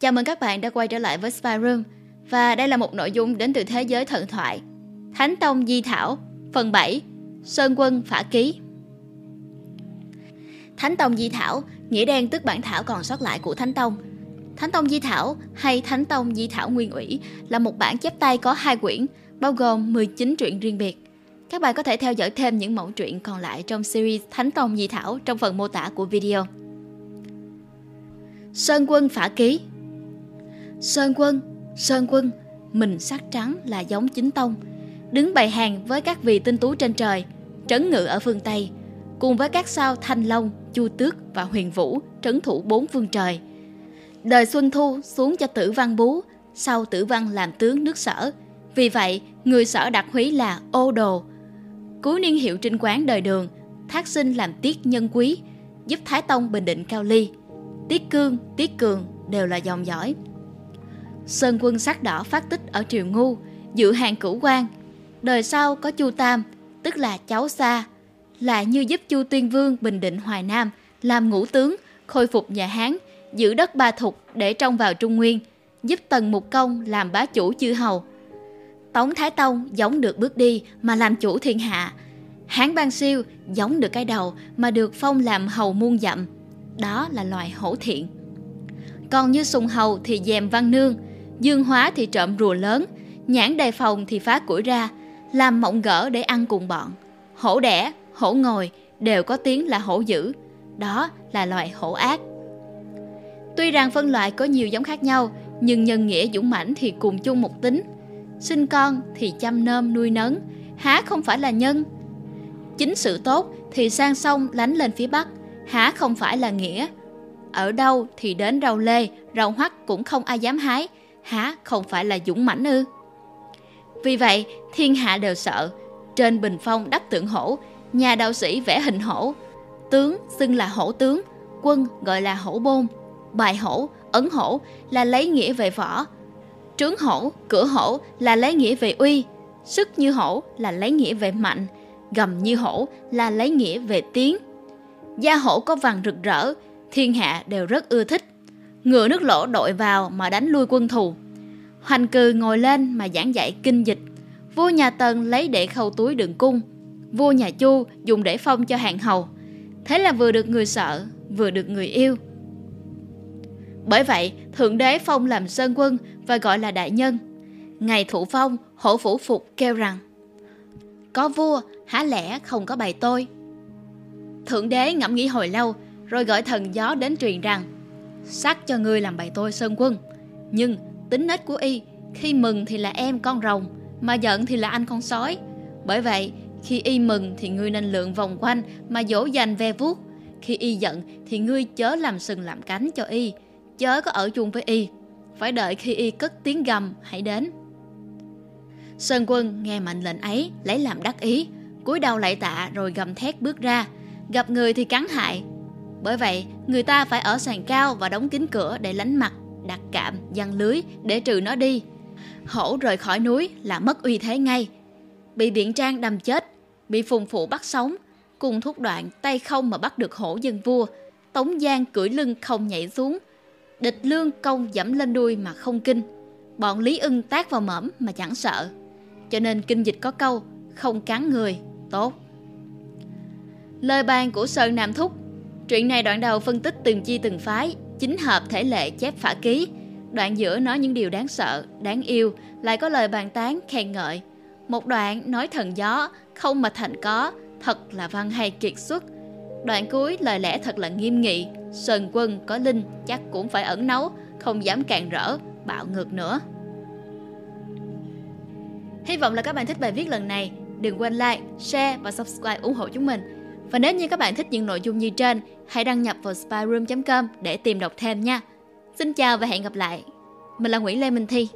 Chào mừng các bạn đã quay trở lại với Spy Room và đây là một nội dung đến từ thế giới thần thoại. Thánh Tông Di Thảo, phần 7, Sơn Quân Phả Ký. Thánh Tông Di Thảo, nghĩa đen tức bản thảo còn sót lại của Thánh Tông. Thánh Tông Di Thảo hay Thánh Tông Di Thảo Nguyên ủy là một bản chép tay có hai quyển, bao gồm 19 truyện riêng biệt. Các bạn có thể theo dõi thêm những mẫu truyện còn lại trong series Thánh Tông Di Thảo trong phần mô tả của video. Sơn Quân Phả Ký Sơn Quân, Sơn Quân, mình sắc trắng là giống chính tông, đứng bày hàng với các vị tinh tú trên trời, trấn ngự ở phương Tây, cùng với các sao Thanh Long, Chu Tước và Huyền Vũ trấn thủ bốn phương trời. Đời Xuân Thu xuống cho Tử Văn Bú, sau Tử Văn làm tướng nước Sở. Vì vậy, người Sở đặt húy là Ô Đồ. Cuối niên hiệu trinh quán đời Đường, thác sinh làm tiết nhân quý, giúp Thái Tông bình định cao ly. Tiết Cương, Tiết Cường đều là dòng dõi. Sơn quân sắc đỏ phát tích ở Triều Ngu, dự hàng cửu quan. Đời sau có Chu Tam, tức là cháu xa, lại như giúp Chu Tuyên Vương bình định Hoài Nam, làm ngũ tướng, khôi phục nhà Hán, giữ đất Ba Thục để trông vào Trung Nguyên, giúp Tần Mục Công làm bá chủ chư hầu. Tống Thái Tông giống được bước đi mà làm chủ thiên hạ. Hán Ban Siêu giống được cái đầu mà được phong làm hầu muôn dặm. Đó là loài hổ thiện. Còn như Sùng Hầu thì dèm văn nương, Dương Hóa thì trộm rùa lớn, nhãn đề phòng thì phá củi ra, làm mộng gỡ để ăn cùng bọn. Hổ đẻ, hổ ngồi đều có tiếng là hổ dữ, đó là loài hổ ác. Tuy rằng phân loại có nhiều giống khác nhau, nhưng nhân nghĩa dũng mãnh thì cùng chung một tính. Sinh con thì chăm nơm nuôi nấng, há không phải là nhân. Chính sự tốt thì sang sông lánh lên phía bắc, há không phải là nghĩa. Ở đâu thì đến rau lê, rau hoắc cũng không ai dám hái, há không phải là dũng mãnh ư? Vì vậy, thiên hạ đều sợ. Trên bình phong đắp tượng hổ, nhà đạo sĩ vẽ hình hổ. Tướng xưng là hổ tướng, quân gọi là hổ bôn. Bài hổ, ấn hổ là lấy nghĩa về võ. Trướng hổ, cửa hổ là lấy nghĩa về uy. Sức như hổ là lấy nghĩa về mạnh. Gầm như hổ là lấy nghĩa về tiếng. Da hổ có vàng rực rỡ, thiên hạ đều rất ưa thích ngựa nước lỗ đội vào mà đánh lui quân thù. Hoành cừ ngồi lên mà giảng dạy kinh dịch. Vua nhà Tần lấy để khâu túi đựng cung. Vua nhà Chu dùng để phong cho hàng hầu. Thế là vừa được người sợ, vừa được người yêu. Bởi vậy, Thượng Đế phong làm sơn quân và gọi là đại nhân. Ngày thụ phong, hổ phủ phục kêu rằng Có vua, há lẽ không có bày tôi? Thượng Đế ngẫm nghĩ hồi lâu, rồi gọi thần gió đến truyền rằng sắc cho ngươi làm bày tôi sơn quân nhưng tính nết của y khi mừng thì là em con rồng mà giận thì là anh con sói. Bởi vậy khi y mừng thì ngươi nên lượn vòng quanh mà dỗ dành ve vuốt. Khi y giận thì ngươi chớ làm sừng làm cánh cho y chớ có ở chung với y. Phải đợi khi y cất tiếng gầm hãy đến. Sơn quân nghe mệnh lệnh ấy lấy làm đắc ý cúi đầu lạy tạ rồi gầm thét bước ra. Gặp người thì cắn hại. Bởi vậy, người ta phải ở sàn cao và đóng kín cửa để lánh mặt, đặt cạm, giăng lưới để trừ nó đi. Hổ rời khỏi núi là mất uy thế ngay. Bị biển trang đâm chết, bị phùng phụ bắt sống, cùng thúc đoạn tay không mà bắt được hổ dân vua. Tống Giang cưỡi lưng không nhảy xuống. Địch lương công dẫm lên đuôi mà không kinh. Bọn Lý ưng tác vào mõm mà chẳng sợ. Cho nên kinh dịch có câu, không cắn người, tốt. Lời bàn của Sơn Nam Thúc chuyện này đoạn đầu phân tích từng chi từng phái, chính hợp thể lệ chép phả ký. Đoạn giữa nói những điều đáng sợ, đáng yêu, lại có lời bàn tán, khen ngợi. Một đoạn nói thần gió, không mà thành có, thật là văn hay kiệt xuất. Đoạn cuối lời lẽ thật là nghiêm nghị, Sơn quân có linh chắc cũng phải ẩn nấu, không dám càn rỡ, bạo ngược nữa. Hy vọng là các bạn thích bài viết lần này. Đừng quên like, share và subscribe ủng hộ chúng mình. Và nếu như các bạn thích những nội dung như trên, hãy đăng nhập vào spyroom.com để tìm đọc thêm nha. Xin chào và hẹn gặp lại. Mình là Nguyễn Lê Minh Thi.